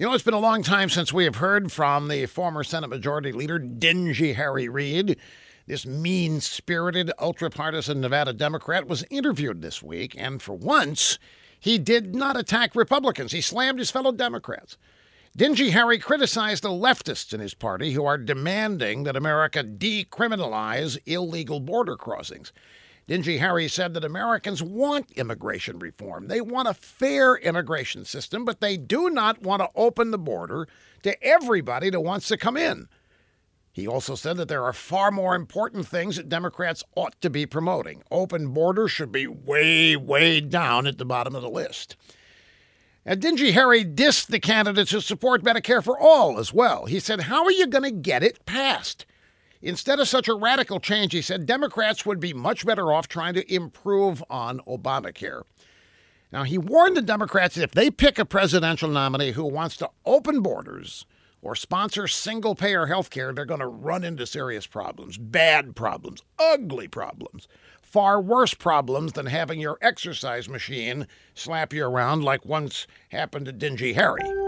You know, it's been a long time since we have heard from the former Senate Majority Leader, Dingy Harry Reid. This mean spirited, ultra partisan Nevada Democrat was interviewed this week, and for once, he did not attack Republicans. He slammed his fellow Democrats. Dingy Harry criticized the leftists in his party who are demanding that America decriminalize illegal border crossings. Dingy Harry said that Americans want immigration reform. They want a fair immigration system, but they do not want to open the border to everybody that wants to come in. He also said that there are far more important things that Democrats ought to be promoting. Open borders should be way, way down at the bottom of the list. And Dingy Harry dissed the candidates who support Medicare for all as well. He said, How are you going to get it passed? Instead of such a radical change, he said Democrats would be much better off trying to improve on Obamacare. Now, he warned the Democrats that if they pick a presidential nominee who wants to open borders or sponsor single payer health care, they're going to run into serious problems, bad problems, ugly problems, far worse problems than having your exercise machine slap you around like once happened to Dingy Harry.